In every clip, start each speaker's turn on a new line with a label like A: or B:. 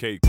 A: Cooks.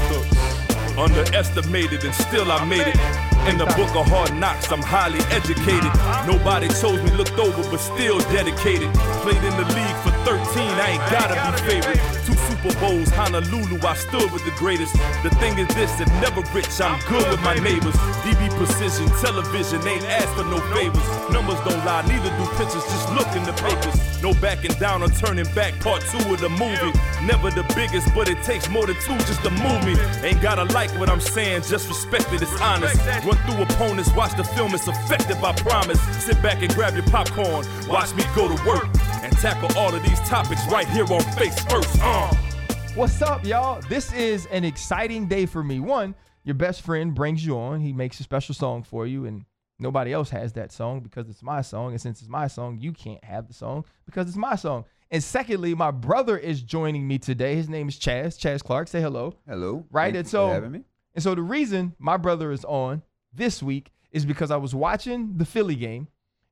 A: Underestimated and still I made it. In the book of hard knocks, I'm highly educated. Nobody chose me, looked over, but still dedicated. Played in the league for 13, I ain't gotta be favorite. Two Super Bowls, Honolulu, I stood with the greatest. The thing is this, that never rich, I'm good with my neighbors. DB precision, television, ain't asked for no favors. Numbers don't lie, neither do pictures, just look in the papers. No backing down or turning back, part two of the movie. Never the biggest, but it takes more than two just to move me. Ain't gotta like what I'm saying, just respect it, it's honest. Run through opponents, watch the film, it's effective, I promise. Sit back and grab your popcorn, watch me go to work. And tackle all of these topics right here on Face First. Uh.
B: What's up, y'all? This is an exciting day for me. One, your best friend brings you on. He makes a special song for you, and nobody else has that song because it's my song. And since it's my song, you can't have the song because it's my song. And secondly, my brother is joining me today. His name is Chaz. Chaz Clark. Say hello.
C: Hello.
B: Right.
C: Thank
B: and so
C: for having me.
B: and so the reason my brother is on this week is because I was watching the Philly game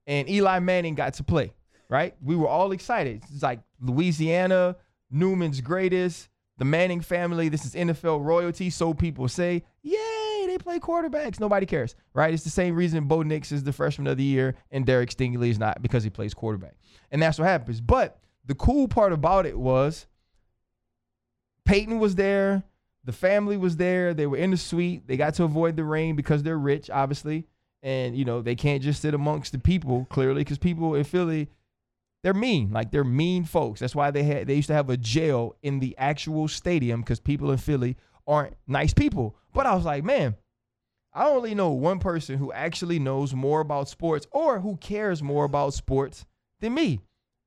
B: and Eli Manning got to play, right? We were all excited. It's like Louisiana, Newman's greatest, the Manning family. This is NFL royalty, so people say. Yay, they play quarterbacks. Nobody cares, right? It's the same reason Bo Nix is the freshman of the year and Derek Stingley is not because he plays quarterback. And that's what happens. But the cool part about it was Peyton was there. The family was there. They were in the suite. They got to avoid the rain because they're rich, obviously. And, you know, they can't just sit amongst the people, clearly, because people in Philly, they're mean. Like they're mean folks. That's why they had they used to have a jail in the actual stadium because people in Philly aren't nice people. But I was like, man, I only know one person who actually knows more about sports or who cares more about sports than me.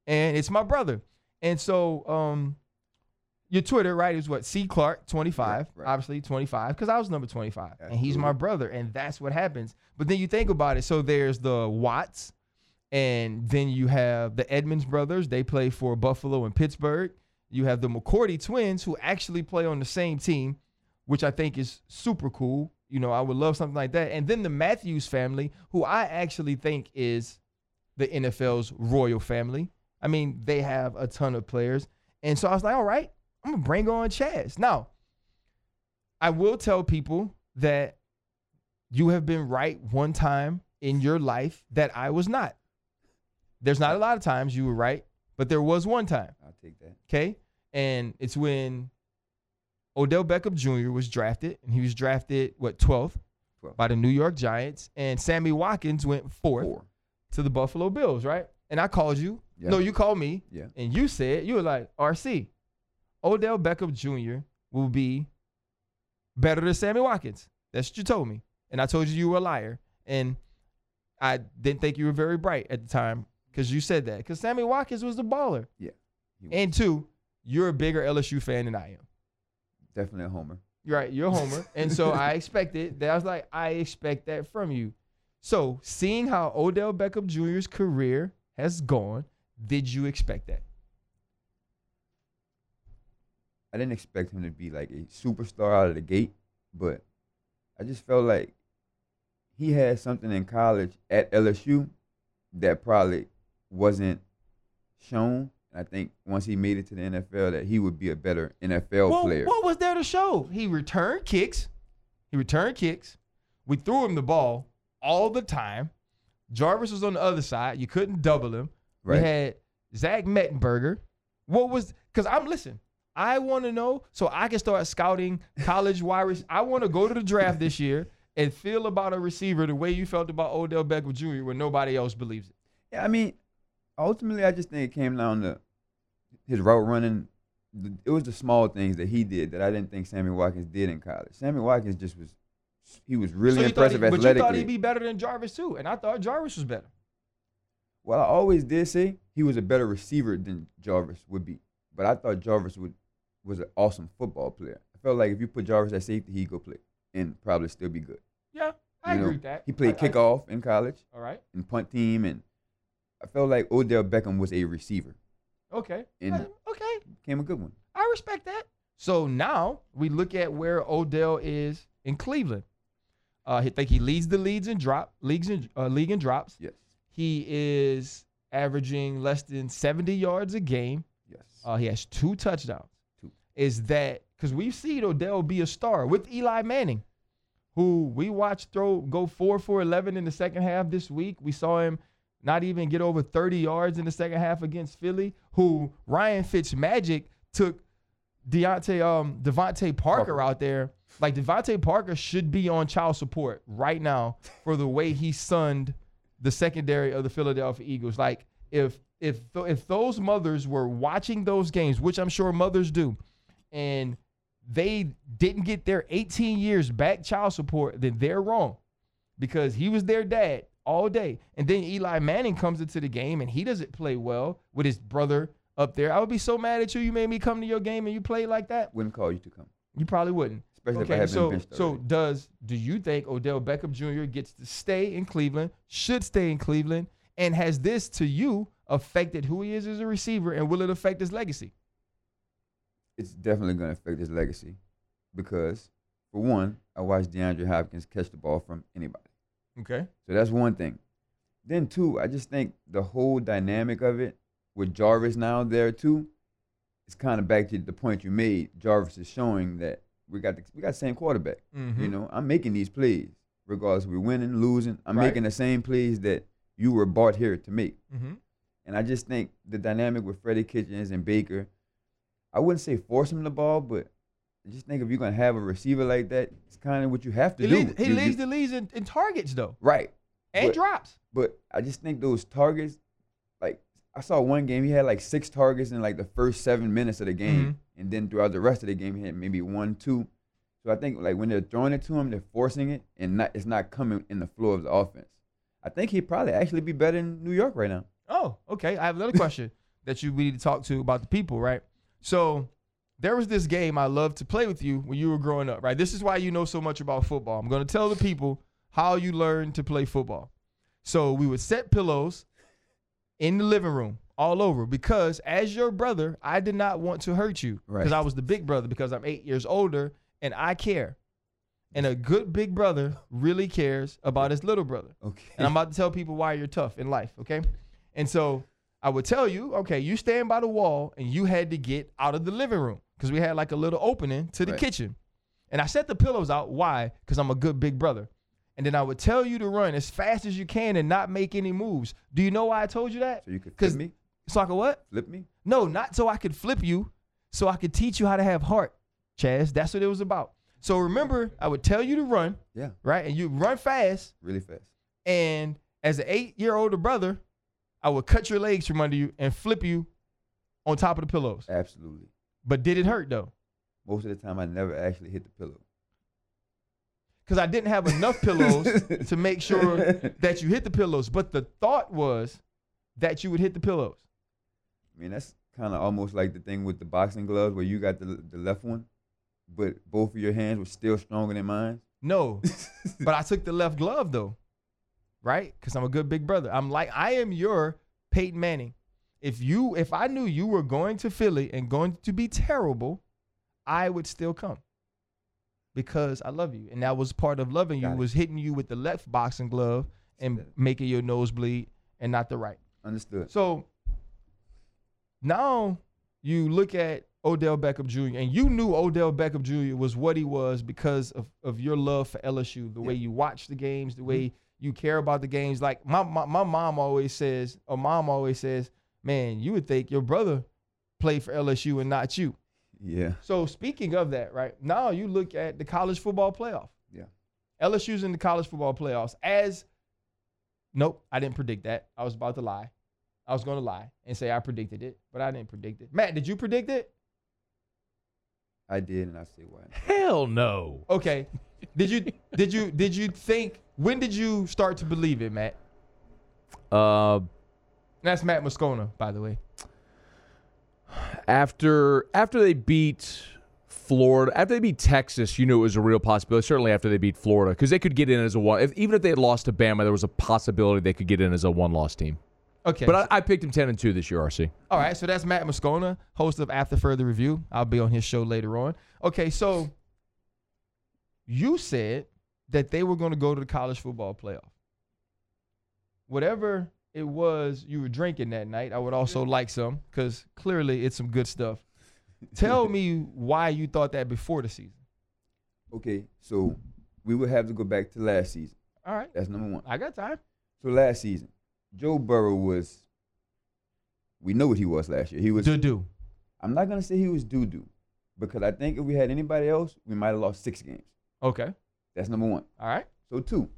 B: And it's my brother. And so um your Twitter, right, is what? C Clark 25.
C: Right, right.
B: Obviously 25, because I was number 25. And he's my brother. And that's what happens. But then you think about it. So there's the Watts, and then you have the Edmunds brothers. They play for Buffalo and Pittsburgh. You have the McCourty twins who actually play on the same team, which I think is super cool. You know, I would love something like that. And then the Matthews family, who I actually think is the NFL's royal family. I mean, they have a ton of players. And so I was like, all right, I'm gonna bring on Chaz. Now, I will tell people that you have been right one time in your life that I was not. There's not a lot of times you were right, but there was one time.
C: I'll take that.
B: Okay. And it's when Odell Beckham Jr. was drafted, and he was drafted, what, 12th
C: 12th.
B: by the New York Giants. And Sammy Watkins went fourth
C: Four.
B: to the Buffalo Bills, right? And I called you.
C: Yeah.
B: No, you called me.
C: Yeah.
B: And you said, you were like, RC, Odell Beckham Jr. will be better than Sammy Watkins. That's what you told me. And I told you you were a liar. And I didn't think you were very bright at the time because you said that. Because Sammy Watkins was the baller.
C: Yeah.
B: And two, you're a bigger LSU fan than I am.
C: definitely a homer.
B: You're right. You're a homer. and so I expected that. I was like, I expect that from you. So seeing how Odell Beckham Jr.'s career has gone, did you expect that?
C: I didn't expect him to be like a superstar out of the gate, but I just felt like he had something in college at LSU that probably wasn't shown. I think once he made it to the NFL, that he would be a better NFL
B: Well,
C: player.
B: what was there to show? He returned kicks. He returned kicks. We threw him the ball all the time. Jarvis was on the other side. You couldn't double him.
C: Right.
B: We had Zach Mettenberger. What was because I'm listen. I want to know so I can start scouting college wide. rec- I want to go to the draft this year and feel about a receiver the way you felt about Odell Beckham Jr. when nobody else believes it.
C: Yeah, I mean, ultimately, I just think it came down to his route running. It was the small things that he did that I didn't think Sammy Watkins did in college. Sammy Watkins just was, he was really
B: so thought he-
C: impressive
B: but you thought he'd be better than Jarvis too, and I thought Jarvis was better.
C: well, I always did say he was a better receiver than Jarvis would be, but I thought Jarvis would was an awesome football player. I felt like if you put Jarvis at safety, he'd go play and probably still be good.
B: Yeah, I
C: You know,
B: agree with that.
C: He played
B: I- I-
C: kickoff in college
B: All right.
C: and punt team, and I felt like Odell Beckham was a receiver.
B: Okay.
C: And-
B: Uh, okay.
C: Became a good one.
B: I respect that. So now we look at where Odell is in Cleveland. Uh, I think he leads the leads in drop leagues in uh, league in drops.
C: Yes.
B: He is averaging less than 70 yards a game.
C: Yes.
B: Uh, he has two touchdowns.
C: Two.
B: is that because we've seen Odell be a star with Eli Manning, who we watched throw go four for eleven in the second half this week. We saw him not even get over 30 yards in the second half against Philly, who Ryan Fitzmagic took Deontay um DeVante Parker,
C: Parker.
B: out there. Like DeVante Parker should be on child support right now for the way he sunned the secondary of the Philadelphia Eagles. Like if if if those mothers were watching those games, which I'm sure mothers do, and they didn't get their 18 years back child support, then they're wrong because he was their dad all day. And then Eli Manning comes into the game and he doesn't play well with his brother up there. I would be so mad at you. You made me come to your game and you played like that.
C: Wouldn't call you to come,
B: You probably wouldn't.
C: especially if I
B: Okay,
C: have
B: so
C: been benched
B: so does do you think Odell Beckham Jr. gets to stay in Cleveland? Should stay in Cleveland? And has this to you affected who he is as a receiver? And will it affect his legacy?
C: it's definitely going to affect his legacy because, for one, I watched DeAndre Hopkins catch the ball from anybody.
B: Okay.
C: So that's one thing. Then two, I just think the whole dynamic of it with Jarvis now there too, it's kind of back to the point you made. Jarvis is showing that we got the, we got the same quarterback.
B: Mm-hmm.
C: You know, I'm making these plays regardless we're winning, losing. I'm
B: Right.
C: making the same plays that you were bought here to make.
B: Mm-hmm.
C: And I just think the dynamic with Freddie Kitchens and Baker, I wouldn't say force him the ball, but just think if you're gonna have a receiver like that, it's kind of what you have to
B: He,
C: do.
B: leads, he
C: You-
B: leads
C: you-
B: the leads in, in targets though,
C: right.
B: and
C: But-
B: drops.
C: But I just think those targets, like I saw one game, he had like six targets in like the first seven minutes of the game,
B: Mm-hmm.
C: and then throughout the rest of the game, he had maybe one, two. So I think like when they're throwing it to him, they're forcing it, and not it's not coming in the flow of the offense. I think he'd probably actually be better in New York right now.
B: Oh, okay. I have another question that you we need to talk to about the people, right? So there was this game I loved to play with you when you were growing up, right? This is why you know so much about football. I'm going to tell the people how you learned to play football. So we would set pillows in the living room all over because as your brother, I did not want to hurt you because
C: Right.
B: I was the big brother because I'm eight years older and I care. And a good big brother really cares about his little brother.
C: Okay.
B: And I'm about to tell people why you're tough in life, okay? And so I would tell you, okay, you stand by the wall and you had to get out of the living room because we had like a little opening to the
C: Right.
B: kitchen. And I set the pillows out. Why? Because I'm a good big brother. And then I would tell you to run as fast as you can and not make any moves. Do you know why I told you that?
C: so you could flip me,
B: So I could what?
C: flip me.
B: No, not so I could flip you, so I could teach you how to have heart, Chaz. That's what it was about. So remember, I would tell you to run,
C: Yeah,
B: right? And you run fast.
C: really fast.
B: And as an eight year older brother, I would cut your legs from under you and flip you on top of the pillows.
C: Absolutely.
B: But did it hurt though?
C: Most of the time, I never actually hit the pillow.
B: Because I didn't have enough pillows to make sure that you hit the pillows. But the thought was that you would hit the pillows.
C: I mean, that's kind of almost like the thing with the boxing gloves where you got the the left one, but both of your hands were still stronger than mine.
B: No, but I took the left glove though, right? Because I'm a good big brother. I'm like I am your Peyton Manning. If you, if I knew you were going to Philly and going to be terrible, I would still come because I love you, and that was part of loving you
C: it.
B: was hitting you with the left boxing glove and
C: Understood.
B: making your nose bleed and not the right.
C: Understood.
B: So now you look at Odell Beckham Jr. and you knew Odell Beckham Jr. was what he was because of, of your love for LSU, the way you watch the games, the mm-hmm. way you care about the games. Like my, my my mom always says, or mom always says, man, you would think your brother played for LSU and not you.
C: Yeah.
B: So speaking of that, right now you look at the college football playoff.
C: Yeah.
B: LSU's in the college football playoffs. As nope, I didn't predict that. I was about to lie. I was going to lie and say I predicted it, but I didn't predict it. Matt, did you predict it?
C: I did, and I say why.
D: Hell no.
B: Okay. did you did you did you think when did you start to believe it, Matt?
D: Uh,
B: That's Matt Moscona, by the way.
D: after after they beat Florida, after they beat Texas, you knew it was a real possibility. Certainly after they beat Florida, because they could get in as a one. If, even if they had lost to Bama, there was a possibility they could get in as a one-loss team.
B: Okay.
D: But I, I picked him ten and two this year. RC.
B: All right, so that's Matt Moscona, host of After Further Review. I'll be on his show later on. Okay, so you said that they were going to go to the college football playoff. Whatever it was you were drinking that night, I would also mm-hmm. like some because clearly it's some good stuff. tell me why you thought that before the season.
C: Okay, so we would have to go back to last season.
B: All right,
C: That's number one.
B: I got time.
C: So last season, Joe Burrow was. We know what he was last year. He was.
B: Do do.
C: I'm not gonna say he was doo doo, because I think if we had anybody else, we might have lost six games.
B: Okay.
C: That's number one.
B: All right.
C: So two,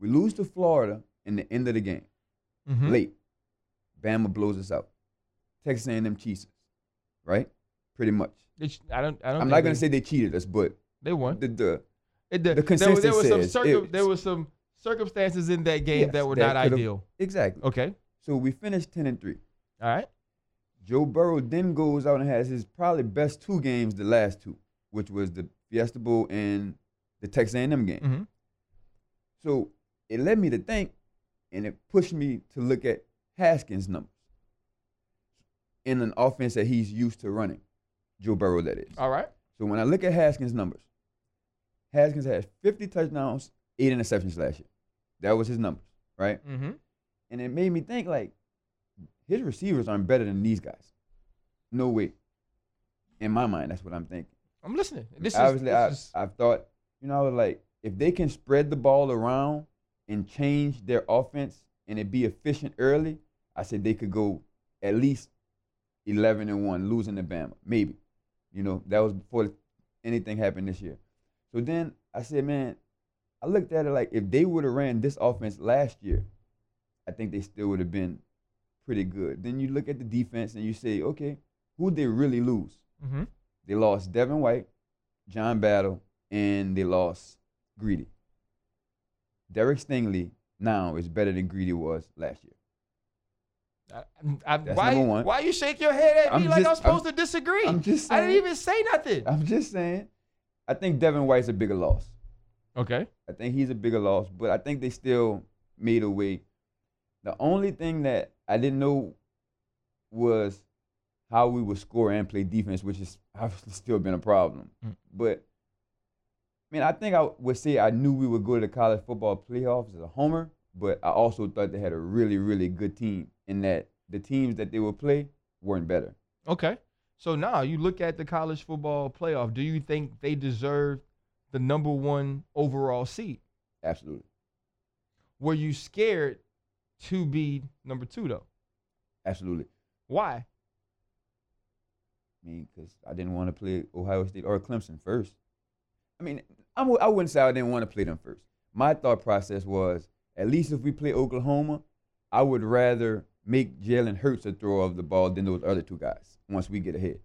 C: we lose to Florida in the end of the game,
B: Mhm.
C: late. Bama blows us out. Texas A&M cheats us, right? Pretty much.
B: Ch- I don't. I don't.
C: I'm not gonna
B: they,
C: say they cheated us, but
B: they won.
C: the, the
B: It, the,
C: the
B: there, was- there was some
C: consensus
B: circum,
C: says
B: there was some circumstances in that game
C: Yes,
B: that were
C: that
B: not ideal.
C: exactly.
B: Okay.
C: So we finished ten and three.
B: All right.
C: Joe Burrow then goes out and has his probably best two games, the last two, which was the Fiesta Bowl and the Texas A&M game.
B: Mhm.
C: So it led me to think, and it pushed me to look at Haskins' numbers in an offense that he's used to running. Joe Burrow, that is.
B: All right.
C: So when I look at Haskins' numbers, Haskins had 50 touchdowns, eight interceptions last year. That was his numbers, right?
B: Mm-hmm.
C: And it made me think like his receivers aren't better than these guys. No way. In my mind, that's what I'm thinking.
B: I'm listening. This is,
C: Obviously, I,
B: is...
C: I've thought, you know, I was like, if they can spread the ball around and change their offense and it be efficient early, I said they could go at least 11 and 1, losing to Bama. Maybe. You know, that was before anything happened this year. So then I said, man, I looked at it like if they would have ran this offense last year, I think they still would have been pretty good. Then you look at the defense and you say, okay, who they really lose?
B: Mhm.
C: They lost Devin White, John Battle, and they lost Greedy. Derek Stingley now is better than Greedy was last year.
B: I, I, why, why you shake your head at me
C: I'm
B: like I'm supposed
C: I'm-
B: to disagree?
C: I'm just
B: I didn't even say nothing.
C: I'm just saying. I think Devin White's a bigger loss.
B: Okay.
C: I think he's a bigger loss, but I think they still made a way. The only thing that I didn't know was how we would score and play defense, which has obviously still been a problem.
B: Mm.
C: But mean, I think I would say I knew we would go to the college football playoffs as a homer, but I also thought they had a really, really good team in that the teams that they would play weren't better.
B: Okay. So now you look at the college football playoff. Do you think they deserve the number one overall seed?
C: Absolutely.
B: Were you scared to be number two though?
C: Absolutely.
B: Why?
C: I mean, because I didn't want to play Ohio State or Clemson first. I mean, I'm, I wouldn't say I didn't want to play them first. My thought process was, at least if we play Oklahoma, I would rather make Jalen Hurts a throw of the ball than those other two guys once we get ahead.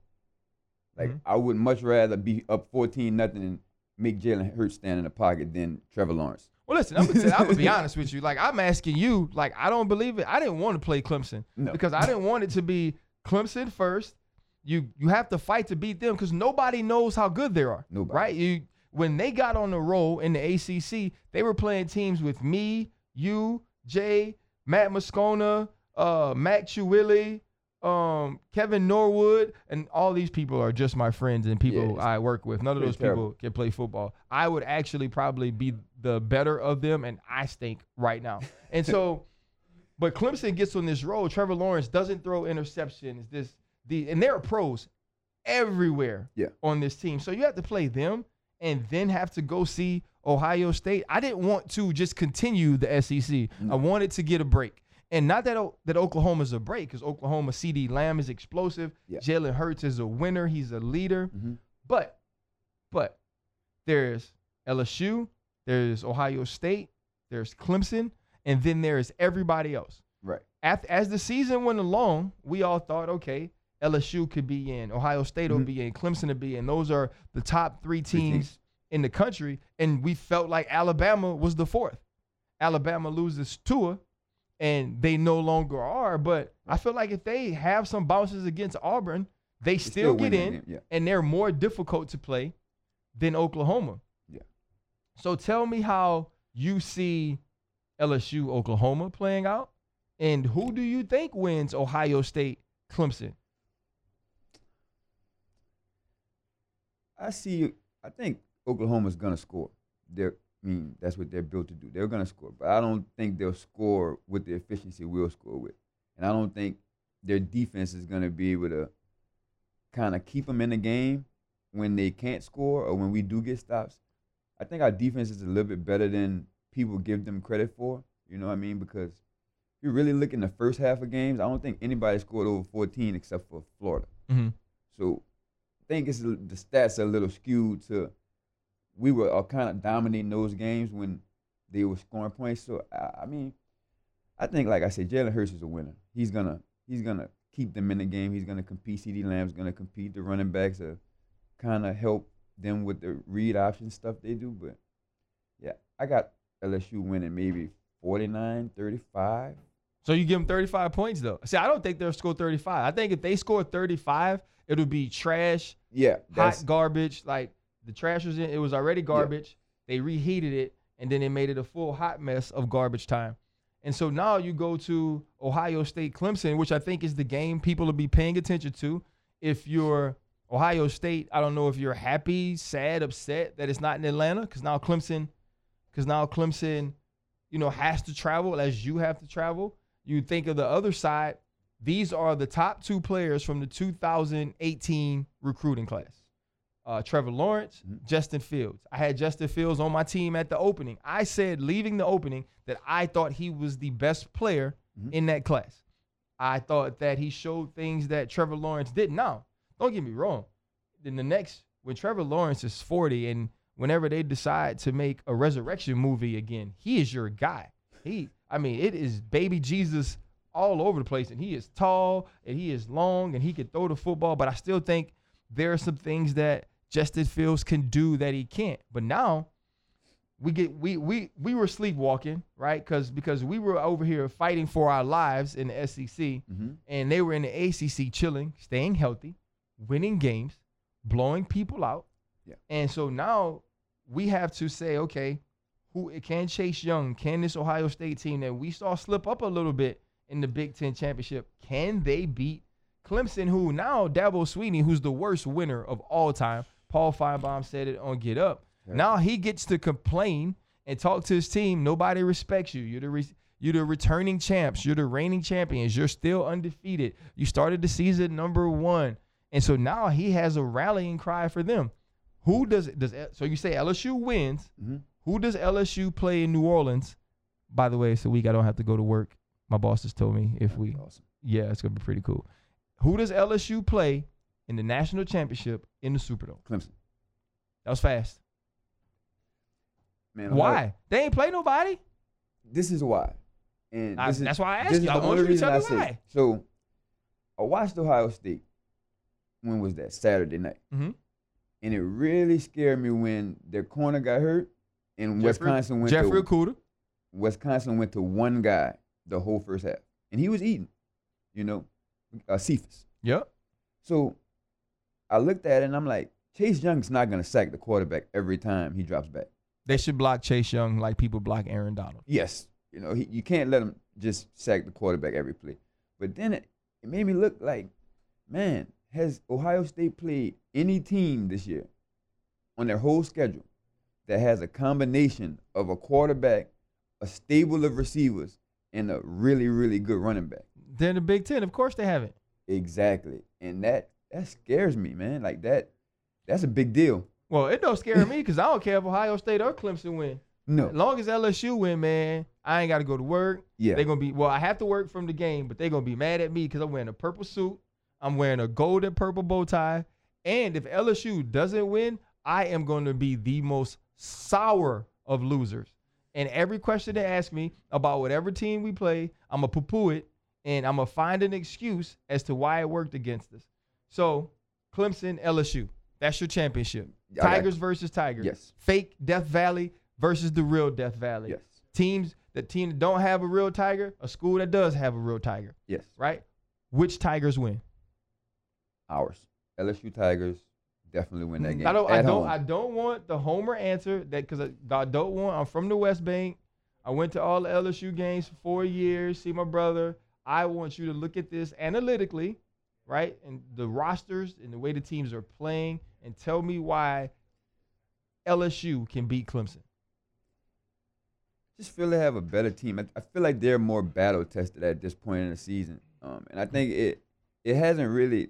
C: Like,
B: Mhm.
C: I would much rather be up 14 nothing and make Jalen Hurts stand in the pocket than Trevor Lawrence.
B: Well, listen, I'm gonna, I'm gonna be honest with you. Like, I'm asking you, like, I don't believe it. I didn't want to play Clemson
C: No.
B: because I didn't want it to be Clemson first. You you have to fight to beat them because nobody knows how good they are.
C: Nobody.
B: Right? You when they got on the roll in the ACC, they were playing teams with me, you, Jay, Matt Moscona, uh, Matt Chiwili, um, Kevin Norwood, and all these people are just my friends and people
C: Yeah,
B: I work with. None of those
C: terrible.
B: people can play football. I would actually probably be the better of them, and I stink right now. And so, but Clemson gets on this roll. Trevor Lawrence doesn't throw interceptions. This the and they're pros everywhere
C: Yeah.
B: on this team. So you have to play them and then have to go see Ohio State. I didn't want to just continue the SEC. I wanted to get a break. And not that O- that Oklahoma's a break, because Oklahoma CeeDee Lamb is explosive.
C: Yeah.
B: Jalen Hurts is a winner. He's a leader.
C: Mhm.
B: But, but there's LSU, there's Ohio State, there's Clemson, and then there's everybody else.
C: Right.
B: After, as the season went along, we all thought, okay, LSU could be in, Ohio State will
C: Mhm.
B: be in, Clemson will be in. Those are the top three teams in the country, and we felt like Alabama was the fourth. Alabama loses Tua, and they no longer are. But I feel like if they have some bounces against Auburn, they still,
C: still
B: get in,
C: yeah.
B: and they're more difficult to play than Oklahoma.
C: Yeah.
B: So tell me how you see LSU Oklahoma playing out, and who do you think wins Ohio State Clemson?
C: I see. I think Oklahoma's gonna score. They're, I mean, that's what they're built to do. They're gonna score, but I don't think they'll score with the efficiency we'll score with, and I don't think their defense is gonna be able to kind of keep them in the game when they can't score or when we do get stops. I think our defense is a little bit better than people give them credit for. You know what I mean? Because if you really look in the first half of games, I don't think anybody scored over 14 except for Florida.
B: Mm-hmm.
C: So think it's the stats are a little skewed to we were uh, kind of dominating those games when they were scoring points. So I, I mean, I think like I said, Jalen Hurts is a winner. He's gonna he's gonna keep them in the game. He's gonna compete. CeeDee Lamb's gonna compete. The running backs are kind of help them with the read option stuff they do. But yeah, I got LSU winning maybe 49, 35.
B: So you give them 35 points though. See, I don't think they'll score 35. I think if they score 35, it'll be trash,
C: Yeah, that's
B: hot garbage. Like the trash was in, it was already garbage. They reheated it and then they made it a full hot mess of garbage time. And so now you go to Ohio State Clemson, which I think is the game people will be paying attention to. If you're Ohio State, I don't know if you're happy, sad, upset that it's not in Atlanta because now Clemson, because now Clemson, you know, has to travel as you have to travel. You think of the other side. These are the top two players from the 2018 recruiting class. Uh, Trevor Lawrence, Justin Fields. I had Justin Fields on my team at the opening. I said leaving the opening that I thought he was the best player in that class. I thought that he showed things that Trevor Lawrence didn't. Now, don't get me wrong. Then the next, when Trevor Lawrence is 40 and whenever they decide to make a resurrection movie again, he is your guy. He, I mean, it is baby Jesus all over the place. And he is tall and he is long and he can throw the football. But I still think there are some things that Justin Fields can do that he can't. But now we get we we we were sleepwalking, right? Because because we were over here fighting for our lives in the SEC,
C: Mm-hmm.
B: and they were in the ACC chilling, staying healthy, winning games, blowing people out.
C: Yeah.
B: And so now we have to say, okay, who can Chase Young, can this Ohio State team that we saw slip up a little bit in the Big Ten championship, can they beat Clemson, who now Dabo Swinney, who's the worst winner of all time. Paul Finebaum said it on Get Up. Now he gets to complain and talk to his team. Nobody respects you. You're the re- you're the returning champs. You're the reigning champions. You're still undefeated. You started the season number one, and so now he has a rallying cry for them. Who does it? does so? You say LSU wins.
C: Mhm.
B: Who does LSU play in New Orleans? By the way, it's a week I don't have to go to work. My boss just told me if we
C: awesome.
B: yeah, it's gonna be pretty cool. Who does LSU play in the national championship in the Superdome?
C: Clemson.
B: That was fast.
C: Man,
B: Why? They ain't play nobody.
C: This is why. And
B: I-
C: this is,
B: that's why I asked you. I want
C: only
B: you to
C: reason
B: tell
C: I
B: me why.
C: So I watched Ohio State. When was that? Saturday night.
B: Mhm.
C: And it really scared me when their corner got hurt and
B: Jeffrey-
C: Wisconsin went
B: Jeffrey
C: to
B: Okudah.
C: Wisconsin went to one guy the whole first half. And he was eating, you know, uh, Cephus.
B: Yep.
C: So I looked at it and I'm like, Chase Young's not going to sack the quarterback every time he drops back.
B: They should block Chase Young like people block Aaron Donald.
C: Yes, you know, he, you can't let him just sack the quarterback every play. But then it, it made me look like, man, has Ohio State played any team this year on their whole schedule that has a combination of a quarterback, a stable of receivers, and a really, really good running back?
B: They're in the Big Ten. Of course they haven't.
C: Exactly. And that that scares me, man. Like that that's a big deal.
B: Well, it don't scare me because I don't care if Ohio State or Clemson win.
C: No.
B: As long as LSU win, man, I ain't got to go to work.
C: Yeah.
B: They're gonna be well. I have to work from the game, but they're gonna be mad at me because I'm wearing a purple suit. I'm wearing a gold and purple bow tie. And if LSU doesn't win, I am going to be the most sour of losers. And every question they ask me about whatever team we play, I'm gonna poo-poo it, and I'm gonna find an excuse as to why it worked against us. So, Clemson, LSU, that's your championship. Tigers versus Tigers.
C: Yes.
B: Fake Death Valley versus the real Death Valley
C: Yes.
B: teams that team that don't have a real tiger, a school that does have a real tiger,
C: Yes.
B: right? Which tigers win?
C: Ours. LSU Tigers definitely win that game.
B: Mm, I don't. I don't.
C: home.
B: I don't want the homer answer that because I, I don't want. I'm from the West Bank. I went to all the LSU games for four years. See my brother. I want you to look at this analytically, right? And the rosters and the way the teams are playing, and tell me why LSU can beat Clemson.
C: just feel they have a better team. I, I feel like they're more battle tested at this point in the season, um, and I think it it hasn't really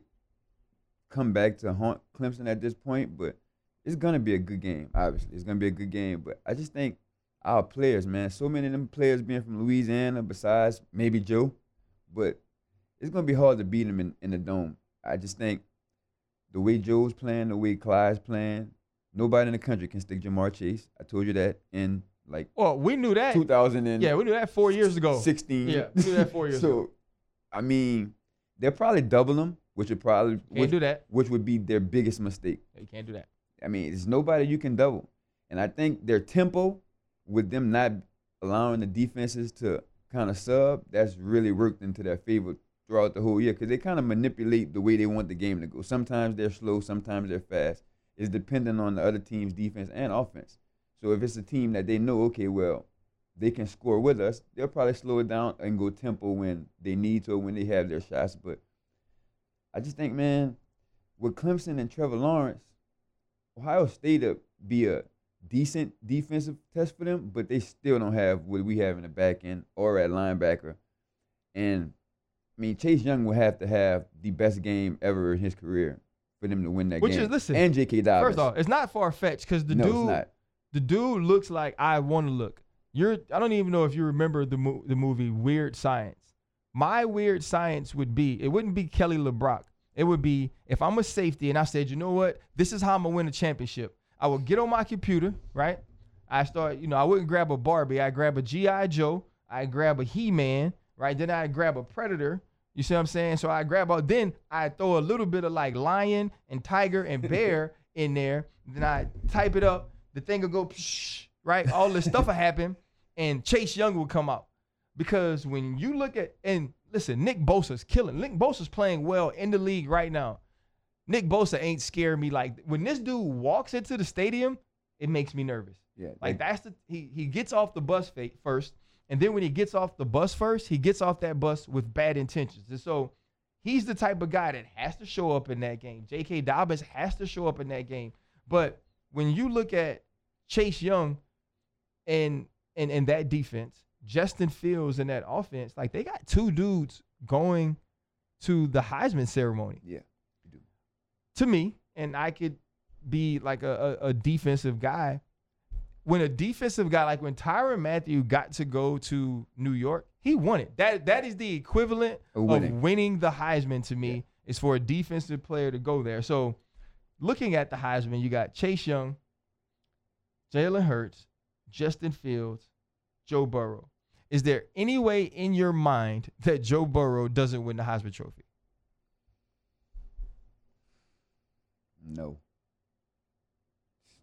C: come back to haunt Clemson at this point, but it's gonna be a good game. Obviously, it's gonna be a good game. But I just think our players, man, so many of them players being from Louisiana, besides maybe Joe, but it's gonna be hard to beat them in, in the dome. I just think the way Joe's playing, the way Clyde's playing, nobody in the country can stick Ja'Marr Chase. I told you that in like
B: Well, we knew that.
C: 2000 and
B: Yeah, we knew that four years ago.
C: 16.
B: Yeah, we knew that four years
C: so,
B: ago.
C: I mean, they'll probably double them, which would probably
B: Can't
C: which,
B: do that.
C: which would be their biggest mistake.
B: You can't do that.
C: I mean, there's nobody you can double. And I think their tempo, with them not allowing the defenses to kind of sub, that's really worked into their favor throughout the whole year because they kind of manipulate the way they want the game to go. Sometimes they're slow, sometimes they're fast. It's dependent on the other team's defense and offense. So if it's a team that they know, okay, well, they can score with us, they'll probably slow it down and go tempo when they need to or when they have their shots. But I just think, man, with Clemson and Trevor Lawrence, Ohio State will be a decent defensive test for them, but they still don't have what we have in the back end or at linebacker. And I mean, Chase Young will have to have the best game ever in his career for them to win that
B: Which
C: game.
B: is- listen,
C: and J.K. Dobbins.
B: First off, it's not far fetched because the
C: no,
B: dude, the dude looks like I want to look. You're. I don't even know if you remember the mo- the movie Weird Science. My weird science would be it wouldn't be Kelly LeBrock. It would be if I'm a safety and I said, you know what, this is how I'm gonna win a championship. I would get on my computer, right? I start, you know, I wouldn't grab a Barbie. I grab a GI Joe. I grab a He Man, right? Then I grab a Predator. You see what I'm saying? So I grab all. Then I throw a little bit of like lion and tiger and bear in there. Then I type it up. The thing will go, psh, right? All this stuff will happen, and Chase Young will come out because when you look at and listen, Nick Bosa's killing. Nick Bosa's playing well in the league right now. Nick Bosa ain't scared me like when this dude walks into the stadium, it makes me nervous.
C: Yeah,
B: Like that's the he he gets off the bus fa- first, and then when he gets off the bus first, he gets off that bus with bad intentions. And so he's the type of guy that has to show up in that game. J.K. Dobbins has to show up in that game. But when you look at Chase Young and and and that defense, Justin Fields in that offense, like they got two dudes going to the Heisman ceremony
C: yeah.
B: to me, and I could be like a, a, a defensive guy. When a defensive guy, like when Tyrann Mathieu got to go to New York, he won it. That that is the equivalent
C: Of
B: of
C: winning.
B: winning the Heisman to me. Is for a defensive player to go there. So, looking at the Heisman, you got Chase Young, Jalen Hurts, Justin Fields, Joe Burrow. Is there any way in your mind that Joe Burrow doesn't win the Heisman Trophy?
C: No.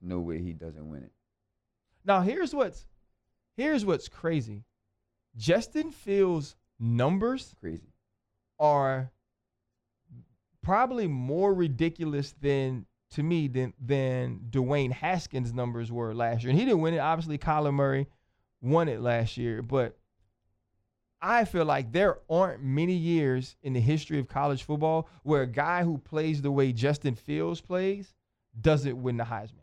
C: No way he doesn't win it.
B: Now here's what's here's what's crazy. Justin Fields' numbers
C: Crazy.
B: are probably more ridiculous than to me than than Dwayne Haskins' numbers were last year. And he didn't win it. Obviously, Kyler Murray won it last year, but I feel like there aren't many years in the history of college football where a guy who plays the way Justin Fields plays doesn't win the Heisman.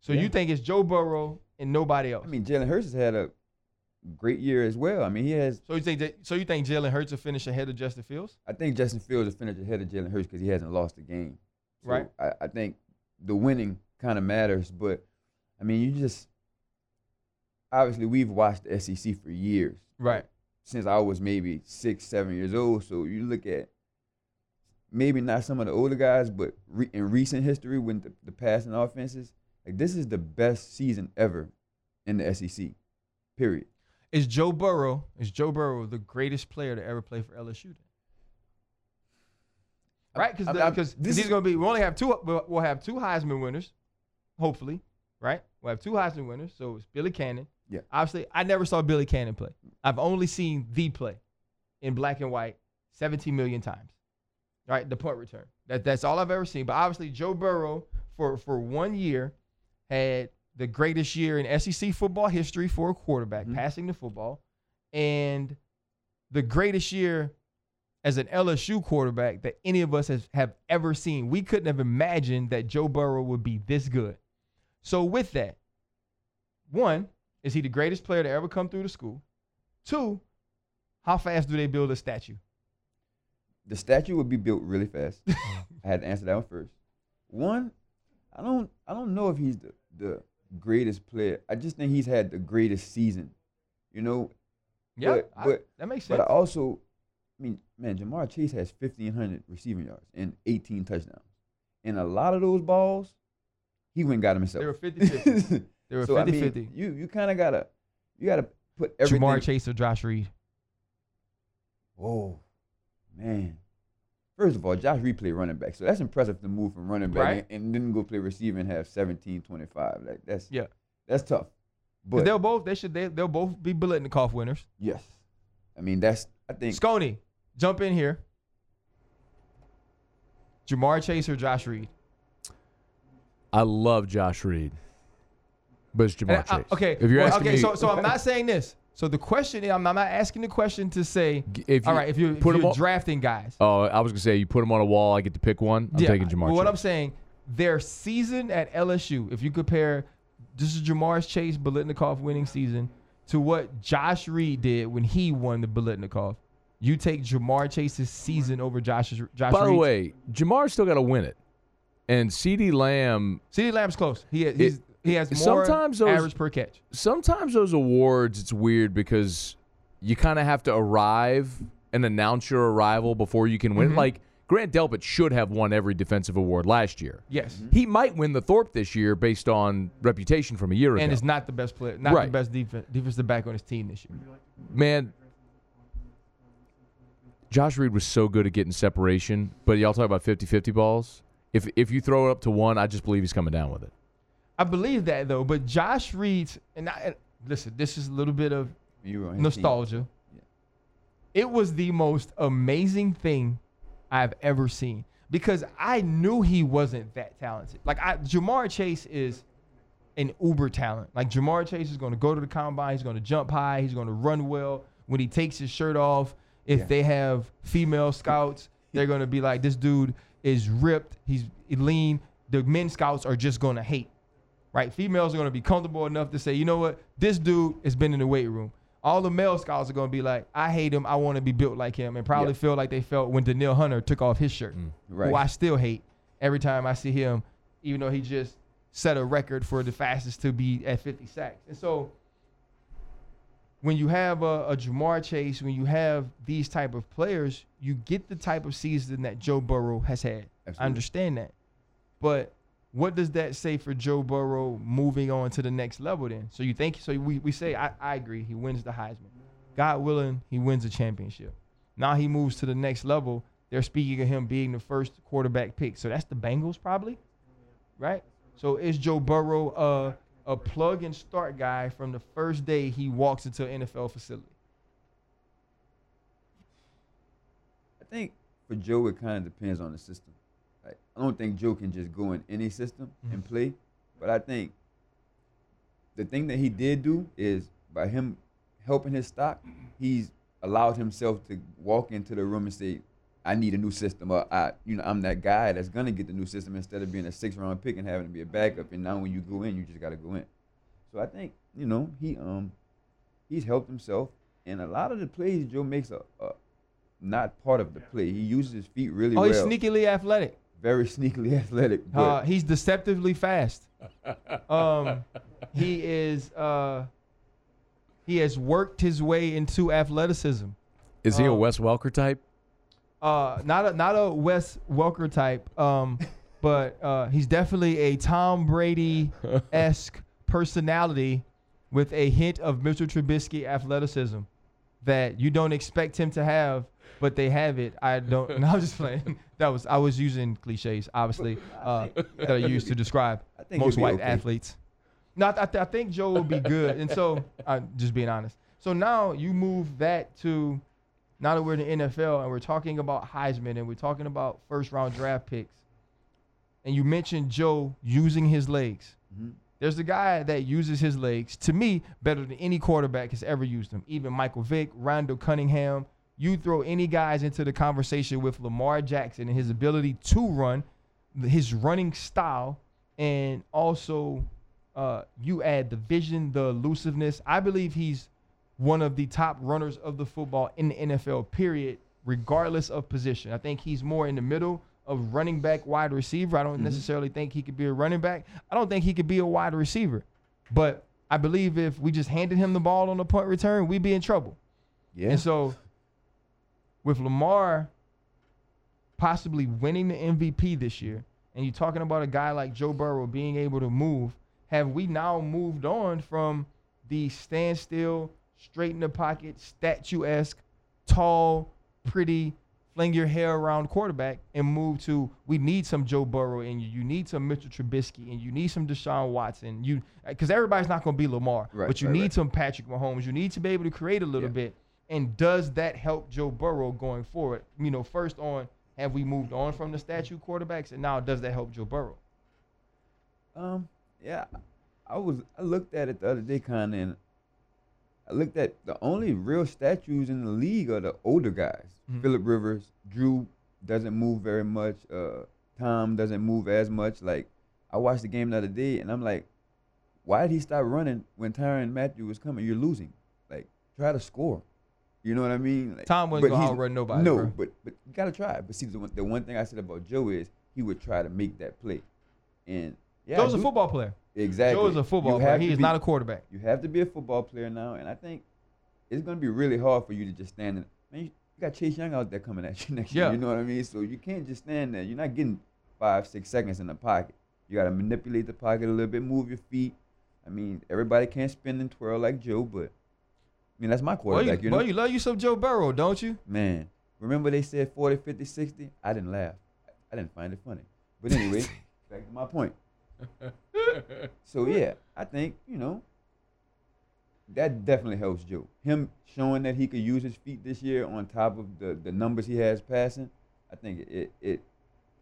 B: So
C: Yeah.
B: you think it's Joe Burrow and nobody else?
C: I mean, Jalen Hurts has had a great year as well. I mean, he has.
B: so you think that, so you think Jalen Hurts will finish ahead of Justin Fields?
C: I think Justin Fields will finish ahead of Jalen Hurts because he hasn't lost a game. So
B: Right.
C: I, I think the winning kind of matters, but I mean, you just obviously we've watched the SEC for years.
B: Right.
C: since I was maybe six, seven years old. So you look at maybe not some of the older guys, but re- in recent history, when the, the passing offenses, like this is the best season ever in the SEC. Period.
B: Is Joe Burrow is Joe Burrow the greatest player to ever play for LSU? Then? Right, because because
C: is-
B: going to be. We only have two. We'll we'll have two Heisman winners, hopefully. Right, we'll have two Heisman winners. So it's Billy Cannon.
C: Yeah.
B: Obviously, I never saw Billy Cannon play. I've only seen the play in black and white 17 million times. Right, the punt return. That that's all I've ever seen. But obviously, Joe Burrow for for one year had the greatest year in SEC football history for a quarterback
C: Mhm.
B: passing the football, and the greatest year as an LSU quarterback that any of us has, have ever seen. We couldn't have imagined that Joe Burrow would be this good. So with that, one, is he the greatest player to ever come through the school? Two, how fast do they build a statue?
C: the statue would be built really fast. I had to answer that one first. One, I don't I don't know if he's the, the greatest player. I just think he's had the greatest season. You know,
B: Yeah,
C: But-
B: I-
C: but-
B: that makes sense.
C: but I also, I mean, man, Ja'Marr Chase has fifteen hundred receiving yards and eighteen touchdowns, and a lot of those balls, he went and got him himself.
B: They were 50-50. They were
C: so
B: 50
C: I mean,
B: 50.
C: you you kind of gotta you gotta put everything.
B: Ja'Marr Chase or Josh Reed.
C: Whoa, man. First of all, Josh Reed played running back, so that's impressive to move from running back
B: Right.
C: and, and then go play receiver and have 17, 25. Like that's
B: Yeah.
C: that's tough.
B: 'Cause
C: But
B: they'll both they should they, they'll both be Biletnikoff winners.
C: yes, I mean that's I think
B: Scony, jump in here. Ja'Marr Chase or Josh Reed?
D: I love Josh Reed, but it's Ja'Marr
B: And I-
D: Chase.
B: okay.
D: if you're
B: well,
D: asking
B: okay,
D: me,
B: so so I'm not saying this. So the question is, I'm not asking the question to say,
D: if
B: all
D: you
B: right, if you're, if you're drafting guys.
D: Oh, I was gonna say you put them on a wall. I get to pick one. I'm
B: Yeah,
D: taking Ja'Marr.
B: Well, what I'm saying, their season at LSU, if you compare, this is Ja'Marr's Chase Biletnikoff winning season to what Josh Reed did when he won the Biletnikoff. You take Ja'Marr Chase's season over Josh's Josh Reed.
D: By the way, Ja'Marr still got to win it, and CeeDee Lamb.
B: CeeDee Lamb's close. He he's, he has more
D: sometimes those-
B: average per catch.
D: Sometimes those awards, it's weird because you kind of have to arrive and announce your arrival before you can win.
B: Mhm.
D: Like Grant Delpit should have won every defensive award last year.
B: Yes,
D: He might win the Thorpe this year based on reputation from a year ago.
B: and is not the best player, not the best defense defensive back on his team this year.
D: Man, Josh Reed was so good at getting separation, but y'all talk about 50-50 balls. If if you throw it up to one, I just believe he's coming down with it.
B: I believe that though, but Josh Reed's and, I, and listen, this is a little bit of
C: you were on his team.
B: nostalgia.
C: Yeah.
B: It was the most amazing thing I've ever seen because I knew he wasn't that talented. Like I, Ja'Marr Chase is an uber talent. Like Ja'Marr Chase is going to go to the combine. He's going to jump high. He's going to run well. When he takes his shirt off, if
C: Yeah.
B: they have female scouts, they're going to be like, "This dude is ripped. He's lean." The men scouts are just going to hate right? Females are going to be comfortable enough to say, you know what, this dude has been in the weight room. All the male scouts are going to be like, I hate him. I want to be built like him, and probably
C: Yeah.
B: feel like they felt when Danielle Hunter took off his shirt,
C: Right.
B: who I still hate every time I see him, even though he just set a record for the fastest to be at 50 sacks. And so, when you have a, a Ja'Marr Chase, when you have these type of players, you get the type of season that Joe Burrow has had. I understand that, but what does that say for Joe Burrow moving on to the next level then? So you think so we, we say I, I agree, he wins the Heisman. God willing, he wins a championship. Now he moves to the next level. They're speaking of him being the first quarterback pick. So that's the Bengals probably. Right? So is Joe Burrow uh, a plug and start guy from the first day he walks into an NFL facility?
C: I think for Joe, it kind of depends on the system. Like, I don't think Joe can just go in any system and play, but I think the thing that he did do is by him helping his stock, he's allowed himself to walk into the room and say, "I need a new system," or "I, you know, I'm that guy that's gonna get the new system instead of being a six round pick and having to be a backup. And now when you go in, you just gotta go in. So I think you know he um he's helped himself, and a lot of the plays Joe makes are, are not part of the play. He uses his feet really
B: Oh,
C: well.
B: he's sneakily athletic.
C: Very sneakily athletic. But
B: Uh, he's deceptively fast. Um, he is. Uh, he has worked his way into athleticism.
D: Is he a
B: Oh.
D: Wes Welker type?
B: Uh, not a not a Wes Welker type. Um, but uh, he's definitely a Tom Brady esque personality with a hint of Mitchell Trubisky athleticism that you don't expect him to have, but they have it. I don't. No, I'm just playing. That was I was using cliches, obviously, uh, that I used to describe most white
C: okay.
B: athletes. No, I, th- I think Joe will be good, and so uh, just being honest. So now you move that to now that we're in the NFL and we're talking about Heisman and we're talking about first round draft picks, and you mentioned Joe using his legs.
C: Mhm.
B: There's a guy that uses his legs to me better than any quarterback has ever used them. Even Michael Vick, Randall Cunningham. You throw any guys into the conversation with Lamar Jackson and his ability to run, his running style, and also uh, you add the vision, the elusiveness. I believe he's one of the top runners of the football in the NFL. Period. regardless of position. I think he's more in the middle of running back, wide receiver. I don't
C: Mm-hmm.
B: necessarily think he could be a running back. I don't think he could be a wide receiver. But I believe if we just handed him the ball on the punt return, we'd be in trouble.
C: Yeah.
B: And so with Lamar possibly winning the MVP this year, and you're talking about a guy like Joe Burrow being able to move, have we now moved on from the standstill, straight in the pocket, statuesque, tall, pretty, fling your hair around quarterback and move to we need some Joe Burrow in you. You need some Mitchell Trubisky and you need some Deshaun Watson. You because everybody's not going to be Lamar,
C: Right,
B: but you
C: right,
B: need
C: right.
B: some Patrick Mahomes. You need to be able to create a little
C: Yeah.
B: bit. And does that help Joe Burrow going forward? You know, first on have we moved on from the statue quarterbacks, and now does that help Joe Burrow?
C: Um, yeah, I was I looked at it the other day, kind of, and I looked at the only real statues in the league are the older guys.
B: Mhm.
C: Philip Rivers, Drew doesn't move very much. Uh, Tom doesn't move as much. Like I watched the game the other day, and I'm like, why did he stop running when Tyrann Mathieu was coming? You're losing. Like try to score. You know what I mean? Like,
B: Tom wasn't gonna outrun nobody,
C: No,
B: bro.
C: but but you gotta try. But see, the one, the one thing I said about Joe is he would try to make that play, and yeah,
B: Joe's a football player.
C: Exactly.
B: Joe is a football player. He is
C: be-
B: not a quarterback.
C: You have to be a football player now, and I think it's going to be really hard for you to just stand. In, man, you, you got Chase Young out there coming at you next
B: Yeah.
C: year. You know what I mean? So you can't just stand there. You're not getting five, six seconds in the pocket. You got to manipulate the pocket a little bit, move your feet. I mean, everybody can't spin and twirl like Joe, but I mean that's my quarterback.
B: you,
C: you
B: boy,
C: know,
B: you love you some Joe Burrow, don't you?
C: man. Remember they said 40, 50, 60? I didn't laugh. I didn't find it funny. But anyway, back to my point. So yeah, I think you know that definitely helps Joe. Him showing that he could use his feet this year on top of the the numbers he has passing, I think it it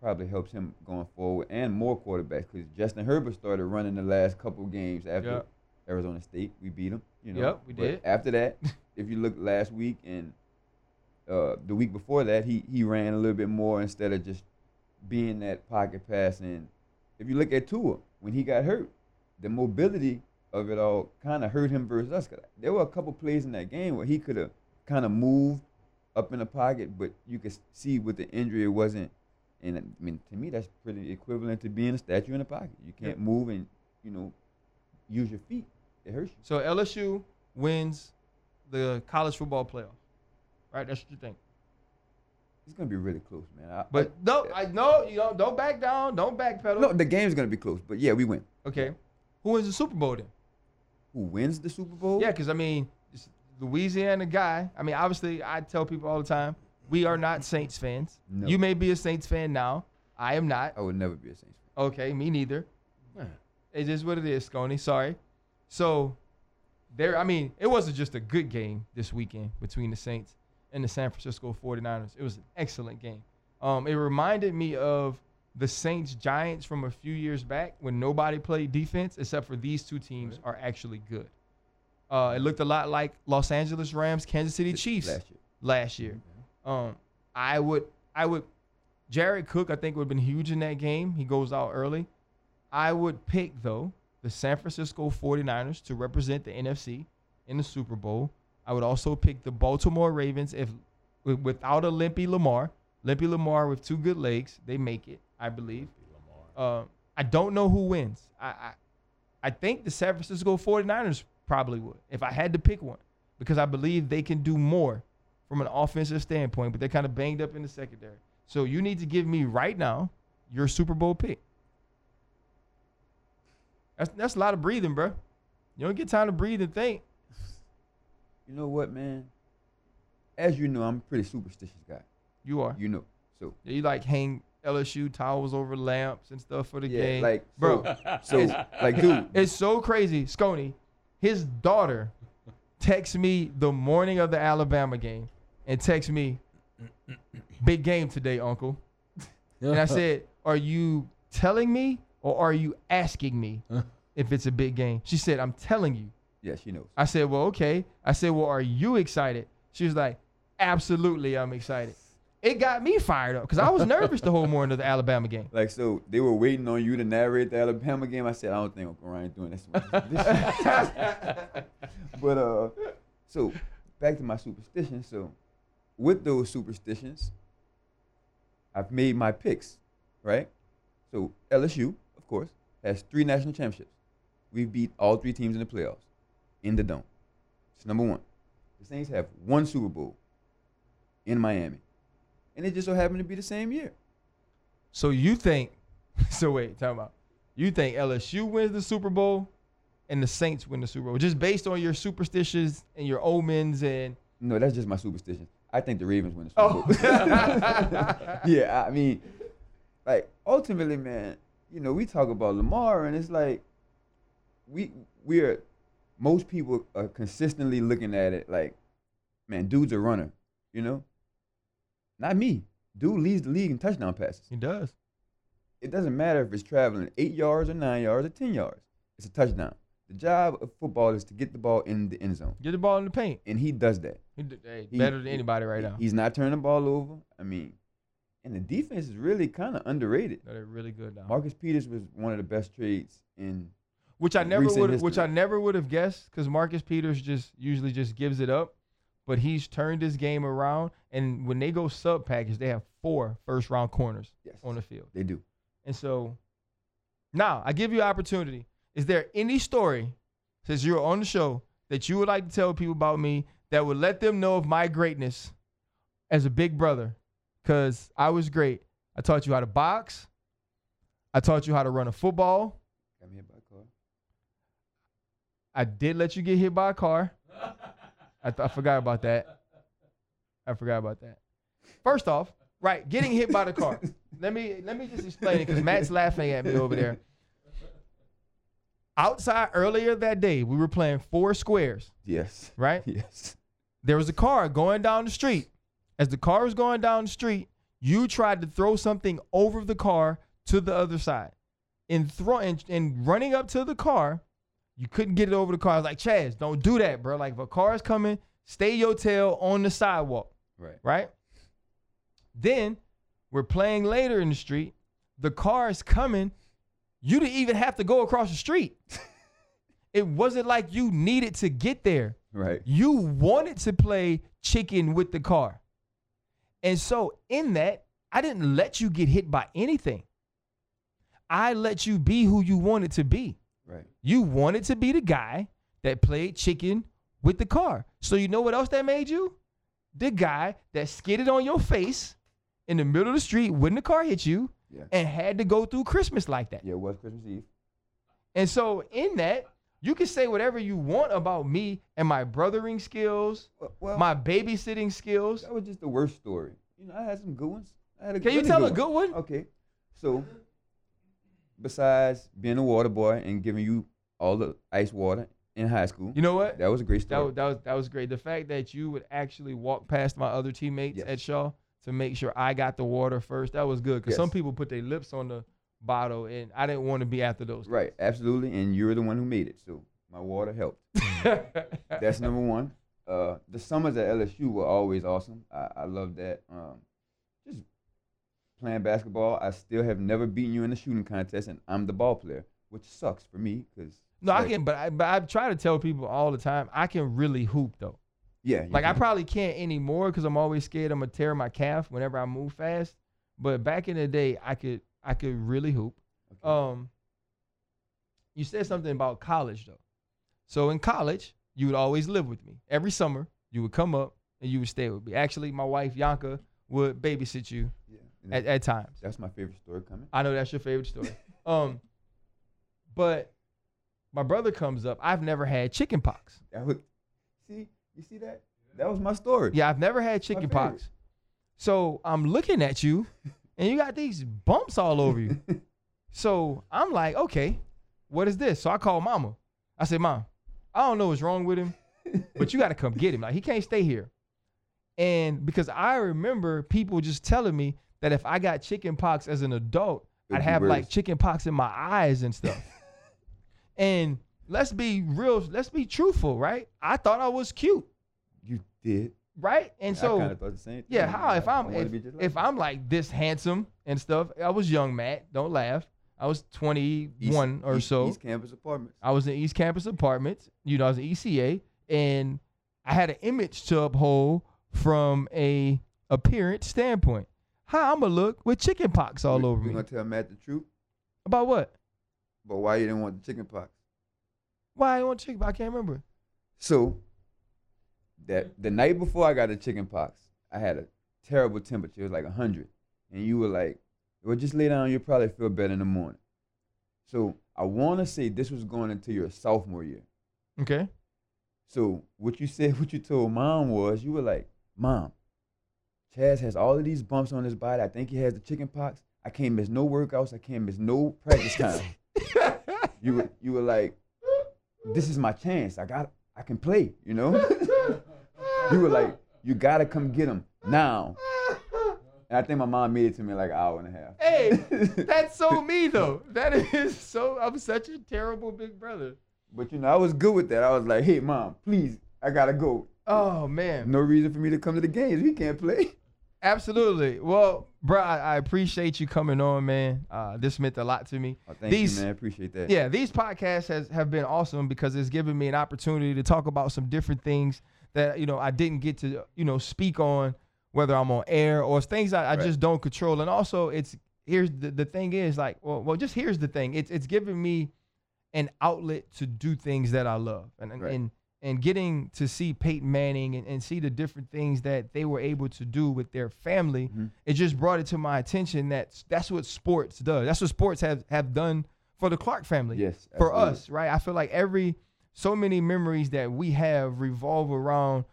C: probably helps him going forward and more quarterbacks because Justin Herbert started running the last couple games after
B: Yep.
C: Arizona State. We beat them. You know.
B: Yep, we
C: But
B: did.
C: After that, if you look last week and uh, the week before that, he he ran a little bit more instead of just being that pocket pass. And if you look at Tua, when he got hurt, the mobility of it all kind of hurt him versus us. there were a couple plays in that game where he could have kind of moved up in the pocket, but you could see with the injury it wasn't. And I mean, to me, that's pretty equivalent to being a statue in the pocket. You can't move and you know use your feet. It hurts you.
B: So LSU wins the college football playoff. Right? That's what you think.
C: It's gonna be really close, man. I,
B: But no, I no, you don't don't back down, don't backpedal.
C: no, the game's gonna be close. But yeah, we win.
B: Okay. Who wins the Super Bowl then?
C: Who wins the Super Bowl?
B: Yeah, because I mean, Louisiana guy. I mean, obviously, I tell people all the time, we are not Saints fans.
C: No.
B: You may be a Saints fan now. I am not.
C: I would never be a Saints fan.
B: Okay, me neither. It is what it is, Scony. Sorry. So there, I mean, it wasn't just a good game this weekend between the Saints and the San Francisco 49ers. It was an excellent game. Um, it reminded me of the Saints Giants from a few years back when nobody played defense except for these two teams are actually good. Uh, it looked a lot like Los Angeles Rams, Kansas City Chiefs
C: last year.
B: last year. Um, I would, I would, Jared Cook, I think would have been huge in that game. He goes out early. I would pick though the San Francisco 49ers to represent the NFC in the Super Bowl. I would also pick the Baltimore Ravens if without a limpy Lamar, limpy Lamar with two good legs, they make it, I believe. Uh, I don't know who wins. I, I I think the San Francisco 49ers probably would if I had to pick one because I believe they can do more from an offensive standpoint, but they're kind of banged up in the secondary. So you need to give me right now your Super Bowl pick. That's that's a lot of breathing, bro. You don't get time to breathe and think.
C: You know what, man? As you know, I'm a pretty superstitious guy.
B: You are.
C: You know. So
B: You like hang LSU towels over lamps and stuff for the
C: yeah,
B: game.
C: like
B: bro,
C: So, so like, dude,
B: It's so crazy. Scony, his daughter texts me the morning of the Alabama game and texts me, big game today, uncle. And I said, Are you telling me or are you asking me if it's a big game? She said, I'm telling you.
C: yeah, she knows.
B: I said, Well, okay. I said, Well, are you excited? She was like, Absolutely, I'm excited. It got me fired up because I was nervous the whole morning of the Alabama game.
C: Like, so they were waiting on you to narrate the Alabama game. I said, I don't think Uncle Ryan doing this. this but uh, so back to my superstitions. So with those superstitions, I've made my picks, right? So LSU, course, has three national championships. We've beat all three teams in the playoffs in the dome. It's number one. The Saints have one Super Bowl in Miami. And it just so happened to be the same year.
B: So you think? So wait, talk about. You think LSU wins the Super Bowl, and the Saints win the Super Bowl, just based on your superstitions and your omens and.
C: No, that's just my superstition. I think the Ravens win the Super
B: Oh.
C: Bowl. yeah, I mean, like ultimately, man, you know, we talk about Lamar, and it's like we we're most people are consistently looking at it like, man, dude's a runner, you know. Not me. Dude leads the league in touchdown passes.
B: He does.
C: It doesn't matter if it's traveling eight yards or nine yards or ten yards. It's a touchdown. The job of football is to get the ball in the end zone,
B: Get the ball in the paint.
C: and he does that.
B: He, hey,
C: He-
B: better than anybody right
C: he-
B: now.
C: He's not turning the ball over. I mean, and the defense is really kind of underrated.
B: No, they're really good now.
C: Marcus Peters was one of the best trades in.
B: which I never would, which I never would have guessed, because Marcus Peters just usually just gives it up, but he's turned his game around. And when they go sub package, they have four first round corners
C: Yes,
B: on the field.
C: they do.
B: And so now I give you opportunity. Is there any story since you're on the show that you would like to tell people about me that would let them know of my greatness as a big brother? Cause I was great. I taught you how to box. I taught you how to run a football.
C: Got me hit by a car.
B: I did let you get hit by a car. I, th- I forgot about that. I forgot about that. First off, right, getting hit by the car. Let me let me just explain it because Matt's laughing at me over there. Outside earlier that day, we were playing four squares,
C: Yes.
B: right?
C: Yes.
B: There was a car going down the street. As the car was going down the street, you tried to throw something over the car to the other side. In throwing and running up to the car, you couldn't get it over the car. I was like, Chaz, don't do that, bro. Like if a car is coming, stay your tail on the sidewalk,
C: Right.
B: right? Then we're playing later in the street. The car is coming. You didn't even have to go across the street. it wasn't like you needed to get there.
C: Right.
B: You wanted to play chicken with the car. And so, in that, I didn't let you get hit by anything. I let you be who you wanted to be.
C: Right.
B: You wanted to be the guy that played chicken with the car. So, you know what else that made you? The guy that skidded on your face in the middle of the street when the car hit you
C: Yeah.
B: and had to go through Christmas like that.
C: Yeah. It was Christmas Eve.
B: And so, in that, you can say whatever you want about me and my brothering skills,
C: Well,
B: my babysitting skills.
C: that was just the worst story. You know, I had some good ones. I had a
B: Can you tell a good one?
C: Okay. So, besides being a water boy and giving you all the ice water in high school,
B: You know what?
C: that was a great story.
B: was- that was that was great. The fact that you would actually walk past my other teammates
C: Yes.
B: at Shaw to make sure I got the water first, that was good. Because some people put their lips on the bottle, and I didn't want to be after those.
C: Right, absolutely, and you're the one who made it, so my water helped. That's number one. Uh, the summers at LSU were always awesome. I, I love that. Um, just playing basketball, I still have never beaten you in a shooting contest, and I'm the ball player, which sucks for me because
B: no, I can, but I, but I try to tell people all the time I can really hoop though.
C: Yeah,
B: Like I probably can't anymore because I'm always scared I'm gonna tear my calf whenever I move fast. But back in the day, I could I could really hoop.
C: Okay.
B: Um, you said something about college though. So in college, you would always live with me. Every summer, you would come up and you would stay with me. Actually, my wife Yonka would babysit you
C: yeah,
B: at, at times.
C: that's my favorite story coming.
B: I know that's your favorite story. um, but my brother comes up. I've never had chicken pox.
C: That was, see, you see that? That was my story.
B: Yeah, I've never had chicken pox. So I'm looking at you, and you got these bumps all over you. so I'm like, okay, what is this? So I call mama. I said, Mom, I don't know what's wrong with him, but you got to come get him. Like he can't stay here. And because I remember people just telling me that if I got chicken pox as an adult,
C: It'd
B: I'd have like
C: worse.
B: chicken pox in my eyes and stuff. and let's be real, let's be truthful, right? I thought I was cute,
C: You did.
B: Right? And
C: I
B: so
C: kind of thought the same. Thing.
B: yeah, how if I'm if,
C: like
B: if. I'm like this handsome and stuff, I was young Matt, don't laugh. I was 21
C: East-
B: or
C: East-
B: so.
C: East Campus Apartments.
B: I was in East Campus Apartments. You know, I was in ECA, and I had an image to uphold from a appearance standpoint. How I'ma look with chicken pox all
C: You-
B: over
C: You
B: me?
C: You gonna tell Matt the truth?
B: About what?
C: But why you didn't want the chicken pox?
B: Why I want chicken? I can't remember.
C: So that the night before I got the chicken pox, I had a terrible temperature. It was like hundred, and you were like, "Well, just lay down. You'll probably feel better in the morning." So I want to say this was going into your sophomore year.
B: Okay.
C: So what you said, what you told mom was, you were like, "Mom, Chaz has all of these bumps on his body. I think he has the chicken pox. I can't miss no workouts. I can't miss no practice time." you were, you were like, "This is my chance. I got, I can play." You know. you were like, "You gotta come get him now." And I think my mom made it to me like an hour and a half.
B: Hey, that's so me though. That is so. I'm such a terrible big brother.
C: But you know, I was good with that. I was like, "Hey, mom, please, I gotta go.
B: Oh man.
C: No reason for me to come to the games. We can't play."
B: Absolutely. Well, bro, I, I appreciate you coming on, man. Uh, this meant a lot to me.
C: Oh, thank
B: These-
C: you, man. I appreciate that.
B: Yeah, these podcasts has have been awesome because it's given me an opportunity to talk about some different things that you know I didn't get to you know speak on, whether I'm on air or things I, I
C: Right.
B: just don't control. And also, it's here's the, the thing is like well, well, just here's the thing. It's it's giving me an outlet to do things that I love, and and
C: Right.
B: and, and getting to see Peyton Manning and, and see the different things that they were able to do with their family
C: Mhm.
B: it just brought it to my attention that that's what sports does. That's what sports have have done for the Clark family.
C: Yes,
B: For
C: absolutely.
B: us, right? I feel like every so many memories that we have revolve around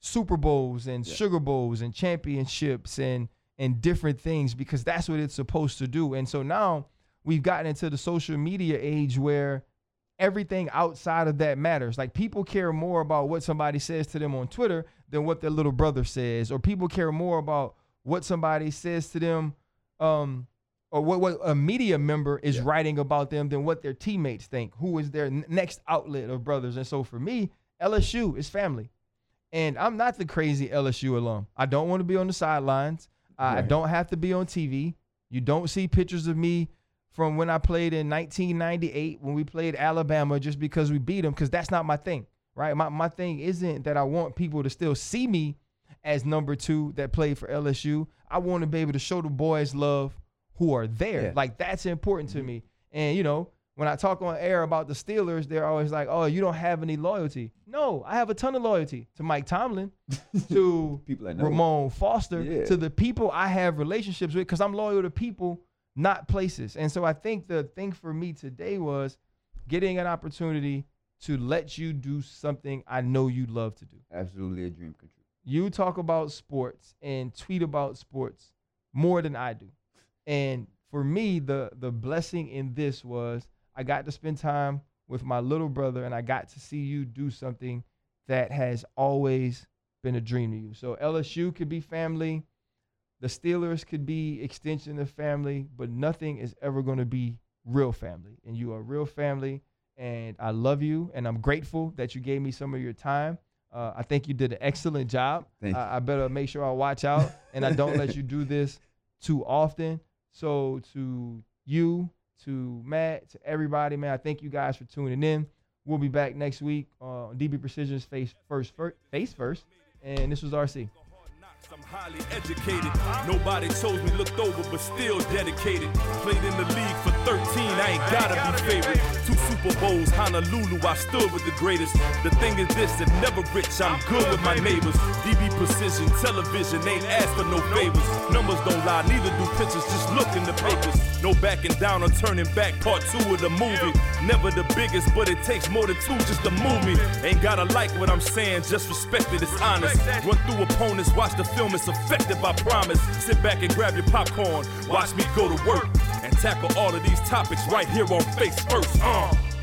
B: Super Bowls and
C: Yeah.
B: Sugar Bowls and championships and and different things because that's what it's supposed to do. And so now we've gotten into the social media age where everything outside of that matters. Like people care more about what somebody says to them on Twitter than what their little brother says, or people care more about what somebody says to them, um, or what, what a media member is
C: Yeah.
B: writing about them than what their teammates think. Who is their n- next outlet of brothers? And so for me, LSU is family. And I'm not the crazy LSU alum. I don't want to be on the sidelines. I
C: Right.
B: don't have to be on TV. You don't see pictures of me from when I played in 1998 when we played Alabama just because we beat them because that's not my thing, right? My my thing isn't that I want people to still see me as number two that played for LSU. I want to be able to show the boys love who are there.
C: Yeah.
B: Like that's important to mm-hmm. me. And you know, when I talk on air about the Steelers, they're always like, "Oh, you don't have any loyalty." No, I have a ton of loyalty to Mike Tomlin, to
C: People I know.
B: Ramon Foster,
C: Yeah.
B: to the people I have relationships with, because I'm loyal to people, not places. And so I think the thing for me today was getting an opportunity to let you do something I know you love to do.
C: Absolutely a dream come true.
B: You talk about sports and tweet about sports more than I do. And for me, the the blessing in this was I got to spend time with my little brother and I got to see you do something that has always been a dream to you. So LSU could be family, the Steelers could be extension of family, but nothing is ever going to be real family. And you are real family and I love you and I'm grateful that you gave me some of your time. Uh, I think you did an excellent job. I, I better make sure I watch out and I don't let you do this too often. So to you, to Matt, to everybody, man, I thank you guys for tuning in. We'll be back next week on DB Precision's face first, fir- face first, and this was RC.
A: I'm highly educated. Nobody chose me, looked over, but still dedicated. Played in the league for 13, I ain't gotta be favorite. Two Super Bowls, Honolulu, I stood with the greatest. The thing is this, that never rich, I'm good with my neighbors. DB Precision, television, ain't asked for no favors. Numbers don't lie, neither do pictures, just look in the papers. No backing down or turning back, part two of the movie. Never the biggest, but it takes more than two just to move me. Ain't gotta like what I'm saying, just respect it, it's honest. Run through opponents, watch the film, is effective, I promise. Sit back and grab your popcorn, watch me go to work. And tackle all of these topics right here on Face First. Uh.